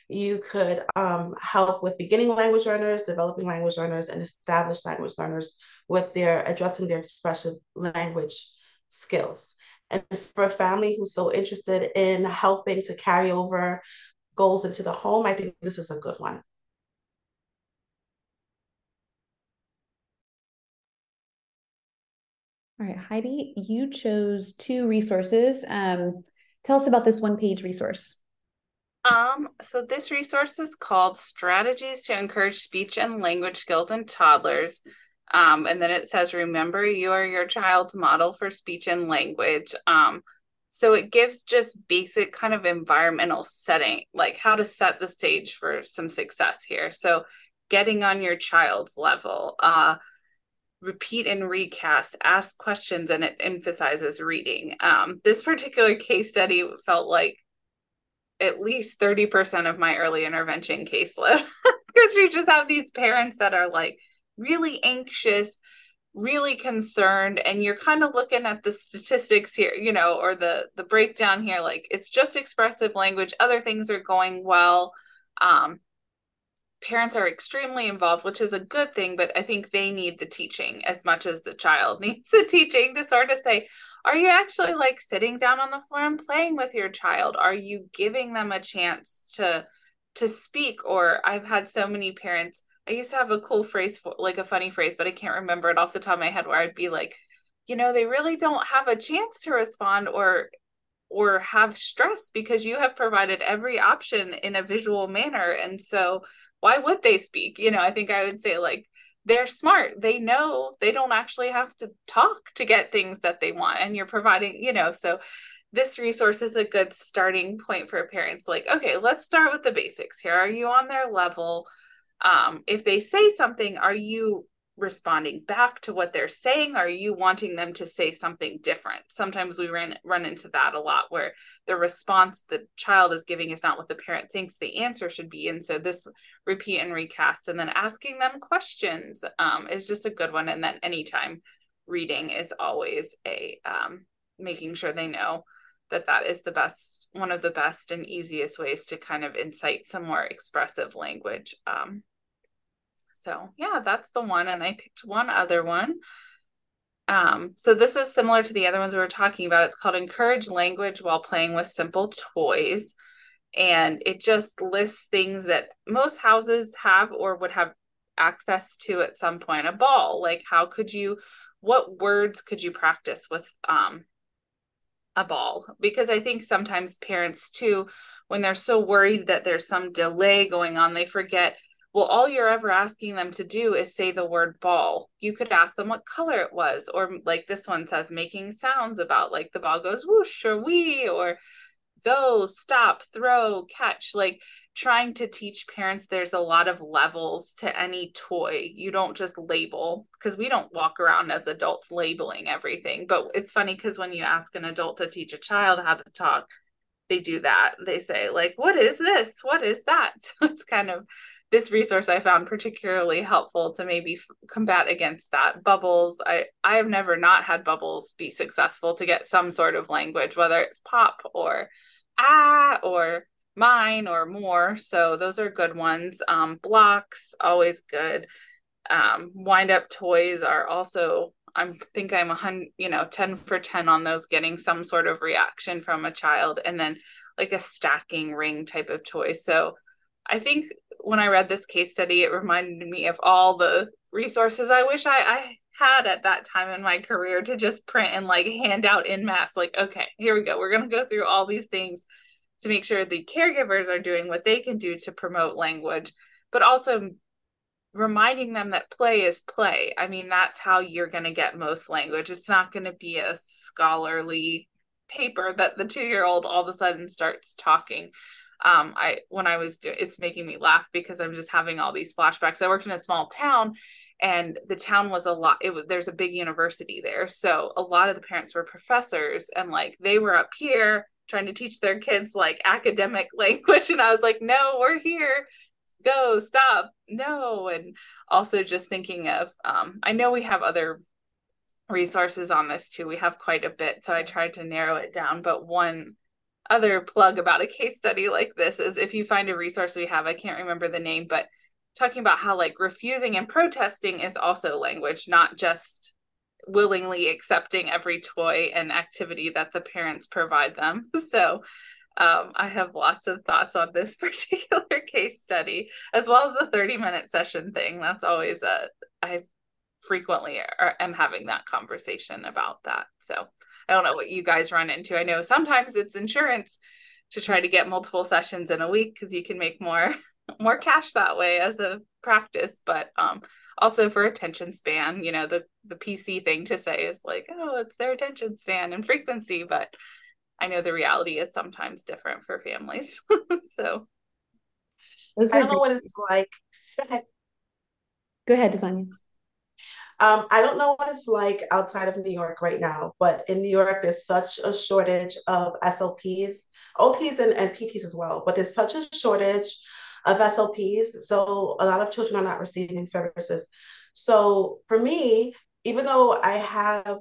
you could um, help with beginning language learners, developing language learners, and established language learners with their addressing their expressive language skills. And for a family who's so interested in helping to carry over goals into the home, I think this is a good one. All right, Heidi, you chose two resources. Um, tell us about this one page resource. Um, so this resource is called Strategies to Encourage Speech and Language Skills in Toddlers um, and then it says, remember, you are your child's model for speech and language. Um, so it gives just basic kind of environmental setting, like how to set the stage for some success here. So getting on your child's level, uh, repeat and recast, ask questions, and it emphasizes reading. Um, this particular case study felt like at least 30% of my early intervention caseload because you just have these parents that are like, really anxious really concerned and you're kind of looking at the statistics here you know or the the breakdown here like it's just expressive language other things are going well um parents are extremely involved which is a good thing but i think they need the teaching as much as the child needs the teaching to sort of say are you actually like sitting down on the floor and playing with your child are you giving them a chance to to speak or i've had so many parents I used to have a cool phrase for like a funny phrase, but I can't remember it off the top of my head where I'd be like, you know, they really don't have a chance to respond or or have stress because you have provided every option in a visual manner. And so why would they speak? You know, I think I would say like they're smart. They know they don't actually have to talk to get things that they want. And you're providing, you know, so this resource is a good starting point for parents. Like, okay, let's start with the basics here. Are you on their level? Um, if they say something, are you responding back to what they're saying? Are you wanting them to say something different? Sometimes we run run into that a lot where the response the child is giving is not what the parent thinks the answer should be. And so this repeat and recast and then asking them questions um, is just a good one. And then anytime reading is always a um, making sure they know that that is the best one of the best and easiest ways to kind of incite some more expressive language um, so yeah, that's the one. And I picked one other one. Um, so this is similar to the other ones we were talking about. It's called Encourage Language While Playing with Simple Toys. And it just lists things that most houses have or would have access to at some point. A ball, like how could you, what words could you practice with um, a ball? Because I think sometimes parents too, when they're so worried that there's some delay going on, they forget well, all you're ever asking them to do is say the word ball. You could ask them what color it was, or like this one says, making sounds about like the ball goes whoosh or wee, or go, stop, throw, catch. Like trying to teach parents there's a lot of levels to any toy. You don't just label because we don't walk around as adults labeling everything. But it's funny because when you ask an adult to teach a child how to talk, they do that. They say, like, what is this? What is that? So it's kind of this resource I found particularly helpful to maybe f- combat against that. Bubbles, I I have never not had bubbles be successful to get some sort of language, whether it's pop or ah or mine or more. So those are good ones. Um, blocks, always good. Um, wind up toys are also I think I'm a hundred, you know, 10 for 10 on those getting some sort of reaction from a child and then like a stacking ring type of toy. So I think when I read this case study, it reminded me of all the resources I wish I, I had at that time in my career to just print and like hand out in mass. Like, okay, here we go. We're going to go through all these things to make sure the caregivers are doing what they can do to promote language, but also reminding them that play is play. I mean, that's how you're going to get most language. It's not going to be a scholarly paper that the two year old all of a sudden starts talking um i when i was doing it's making me laugh because i'm just having all these flashbacks. I worked in a small town and the town was a lot it was there's a big university there. So a lot of the parents were professors and like they were up here trying to teach their kids like academic language. And i was like no we're here. Go stop. No. And also just thinking of um i know we have other resources on this too. We have quite a bit. So i tried to narrow it down but one other plug about a case study like this is if you find a resource we have, I can't remember the name, but talking about how like refusing and protesting is also language, not just willingly accepting every toy and activity that the parents provide them. So um, I have lots of thoughts on this particular case study, as well as the 30 minute session thing. That's always a, I frequently am having that conversation about that. So I don't know what you guys run into. I know sometimes it's insurance to try to get multiple sessions in a week because you can make more more cash that way as a practice. But um also for attention span you know the the pc thing to say is like oh it's their attention span and frequency. But i know the reality is sometimes different for families. So i don't know what it's like. Go ahead. Go ahead Tasanya. Um, I don't know what it's like outside of New York right now, but in New York, there's such a shortage of SLPs, OTs, and, and PTs as well. But there's such a shortage of SLPs. So a lot of children are not receiving services. So for me, even though I have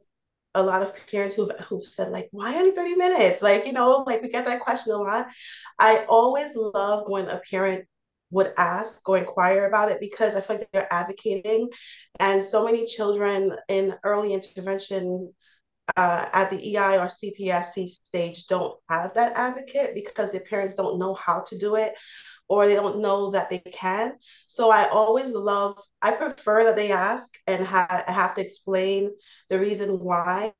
a lot of parents who've, who've said like why only 30 minutes like you know like we get that question a lot i always love when a parent would ask or inquire about it because I feel like they're advocating. And so many children in early intervention uh, at the EI or CPSE stage don't have that advocate because their parents don't know how to do it or they don't know that they can. So I always love, I prefer that they ask and ha- have to explain the reason why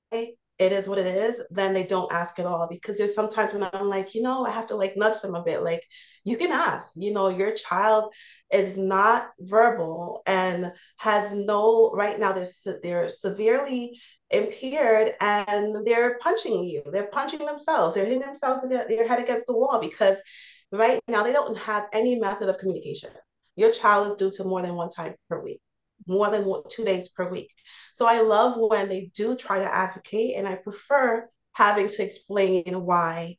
it is what it is, then they don't ask at all. Because there's sometimes when I'm like, you know, I have to like nudge them a bit. Like, you can ask, you know, your child is not verbal and has no, right now, they're, they're severely impaired and they're punching you. They're punching themselves. They're hitting themselves against their head against the wall because right now they don't have any method of communication. Your child is due to more than one time per week, more than two days per week. So I love when they do try to advocate, and I prefer having to explain why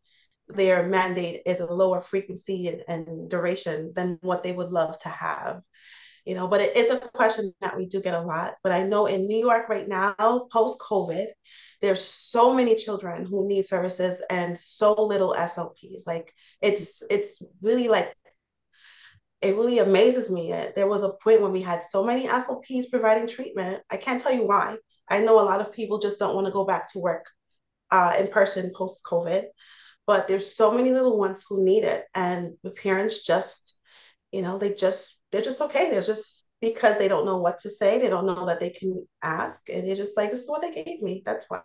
their mandate is a lower frequency and, and duration than what they would love to have you know, but it is a question that we do get a lot. But I know in New York right now, post COVID, there's so many children who need services and so little SLPs. Like it's it's really like it really amazes me. There was a point when we had so many SLPs providing treatment. I can't tell you why. I know a lot of people just don't want to go back to work uh, in person post COVID, but there's so many little ones who need it, and the parents just, you know, they just they're just okay. They're just because they don't know what to say. They don't know that they can ask, and they're just like, "This is what they gave me." That's why.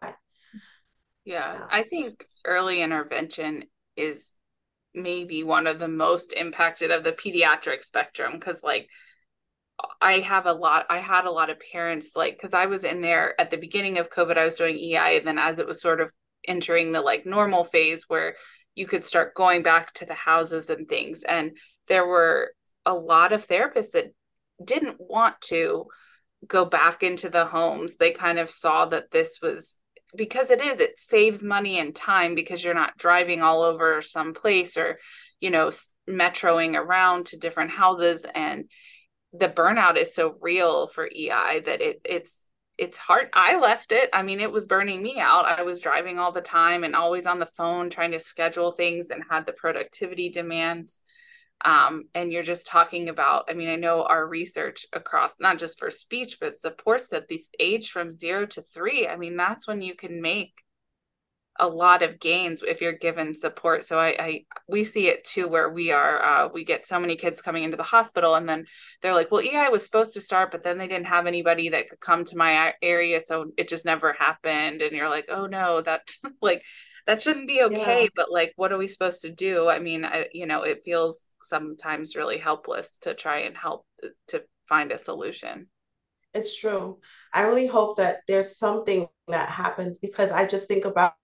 Yeah, yeah. I think early intervention is maybe one of the most impacted of the pediatric spectrum because, like, I have a lot. I had a lot of parents like because I was in there at the beginning of COVID. I was doing EI, and then as it was sort of entering the like normal phase where you could start going back to the houses and things, and there were a lot of therapists that didn't want to go back into the homes. They kind of saw that this was because it is, it saves money and time because you're not driving all over some place or, you know, metroing around to different houses. And the burnout is so real for EI that it it's it's hard. I left it. I mean, it was burning me out. I was driving all the time and always on the phone trying to schedule things and had the productivity demands um, and you're just talking about i mean i know our research across not just for speech but supports that these age from zero to three i mean that's when you can make a lot of gains if you're given support. So i, I we see it too where we are uh, we get so many kids coming into the hospital and then they're like well ei was supposed to start but then they didn't have anybody that could come to my area so it just never happened. And you're like oh no that like that shouldn't be okay yeah. but like what are we supposed to do? I mean I, you know it feels sometimes really helpless to try and help uh, to find a solution. It's true. I really hope that there's something that happens because i just think about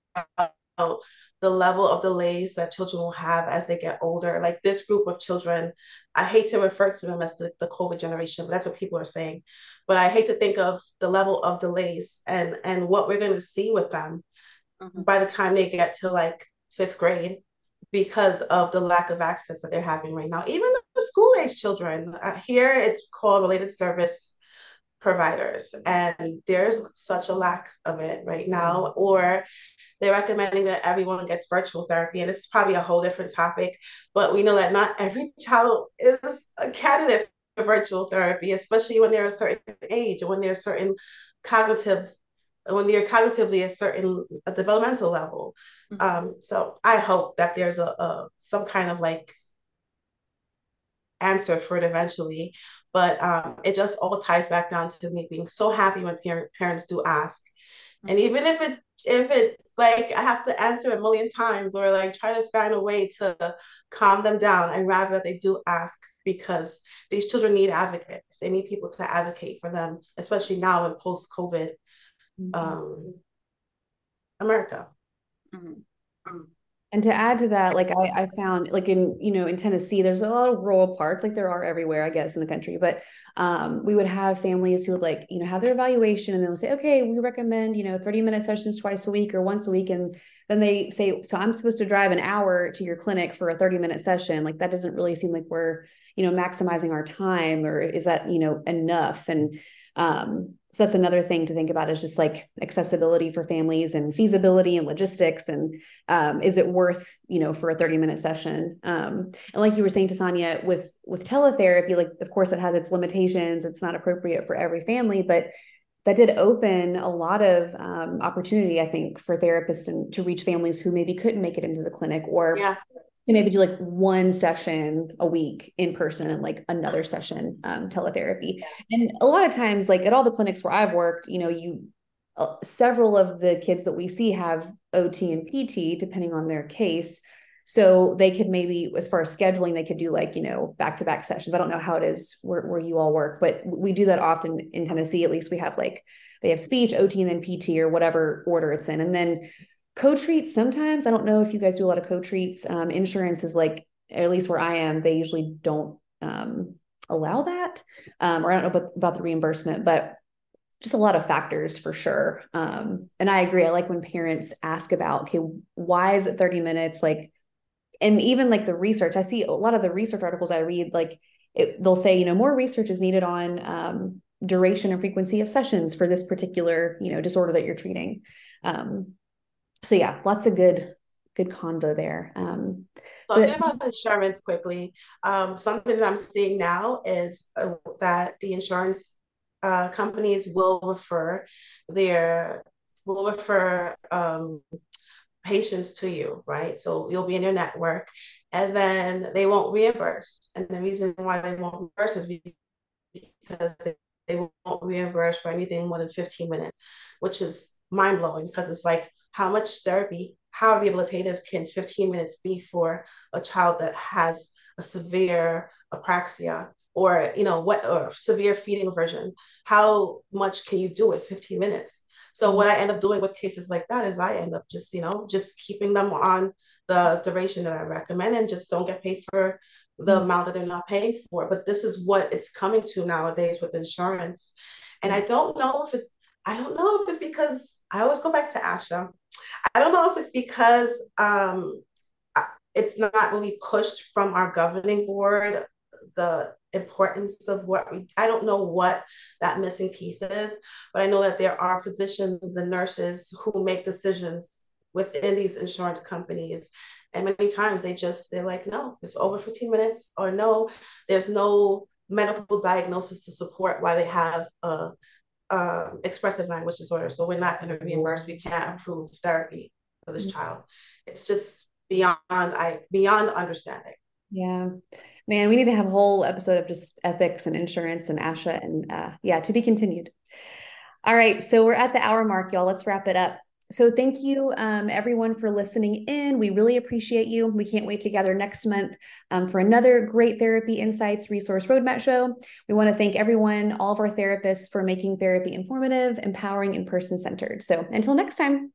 the level of delays that children will have as they get older. Like this group of children i hate to refer to them as the, the covid generation but that's what people are saying. But i hate to think of the level of delays and and what we're going to see with them mm-hmm. by the time they get to like fifth grade because of the lack of access that they're having right now. Even the school age children, uh, here it's called related service providers, and there's such a lack of it right now. Mm-hmm. Or they're recommending that everyone gets virtual therapy, and this is probably a whole different topic, but we know that not every child is a candidate for virtual therapy, especially when they're a certain age or when they're certain cognitive when they're cognitively a certain a developmental level. Mm-hmm. Um, so I hope that there's a, a some kind of like answer for it eventually. But um, it just all ties back down to me being so happy when parent, parents do ask. Mm-hmm. And even if it if it's like I have to answer a million times or like try to find a way to calm them down, I'd rather that they do ask because these children need advocates. They need people to advocate for them, especially now in post COVID. Um, America. Mm-hmm. mm-hmm. And to add to that, like I, I found like in, you know, in Tennessee, there's a lot of rural parts, like there are everywhere, I guess, in the country. But um, we would have families who would like, you know, have their evaluation and then say, okay, we recommend, you know, 30 minute sessions twice a week or once a week. And then they say, so I'm supposed to drive an hour to your clinic for a 30 minute session. Like that doesn't really seem like we're, you know, maximizing our time or is that, you know, enough? And um, so that's another thing to think about is just like accessibility for families and feasibility and logistics and um, is it worth you know for a 30 minute session? Um, and like you were saying Tasanya with with teletherapy like of course it has its limitations. It's not appropriate for every family but that did open a lot of um, opportunity i think for therapists and to reach families who maybe couldn't make it into the clinic or yeah to maybe do like one session a week in person and like another session um, teletherapy. And a lot of times, like at all the clinics where I've worked, you know, you uh, several of the kids that we see have OT and PT depending on their case. So they could maybe, as far as scheduling, they could do like, you know, back to back sessions. I don't know how it is where, where you all work, but we do that often in Tennessee. At least we have like, they have speech, OT, and then PT or whatever order it's in. And then co-treats sometimes i don't know if you guys do a lot of co-treats um, insurance is like at least where i am they usually don't um, allow that um, or i don't know about, about the reimbursement but just a lot of factors for sure um, and i agree i like when parents ask about okay why is it 30 minutes like and even like the research i see a lot of the research articles i read like it, they'll say you know more research is needed on um, duration and frequency of sessions for this particular you know disorder that you're treating um, so yeah, lots of good good convo there. Um, Talking but, about insurance quickly, um, something that I'm seeing now is uh, that the insurance uh, companies will refer their will refer um, patients to you, right? So you'll be in your network, and then they won't reimburse. And the reason why they won't reimburse is because they, they won't reimburse for anything more than 15 minutes, which is mind blowing because it's like how much therapy, how rehabilitative can 15 minutes be for a child that has a severe apraxia or you know what or severe feeding aversion? How much can you do with 15 minutes? So what i end up doing with cases like that is i end up just you know just keeping them on the duration that i recommend and just don't get paid for the mm-hmm. amount that they're not paying for. But this is what it's coming to nowadays with insurance. And i don't know if it's i don't know if it's because i always go back to asha I don't know if it's because um, it's not really pushed from our governing board the importance of what we I don't know what that missing piece is, but I know that there are physicians and nurses who make decisions within these insurance companies. And many times they just they're like, no, it's over 15 minutes, or no, there's no medical diagnosis to support why they have a um, expressive language disorder. So we're not going to reimburse. We can't approve therapy for this mm-hmm. child. It's just beyond I beyond understanding. Yeah, man, we need to have a whole episode of just ethics and insurance and ASHA and uh, yeah, to be continued. All right, so we're at the hour mark, y'all. Let's wrap it up. So thank you, um, everyone, for listening in. We really appreciate you. We can't wait to gather next month um, for another great Therapy Insights Resource Roadmap show. We want to thank everyone, all of our therapists, for making therapy informative, empowering, and person centered. So until next time.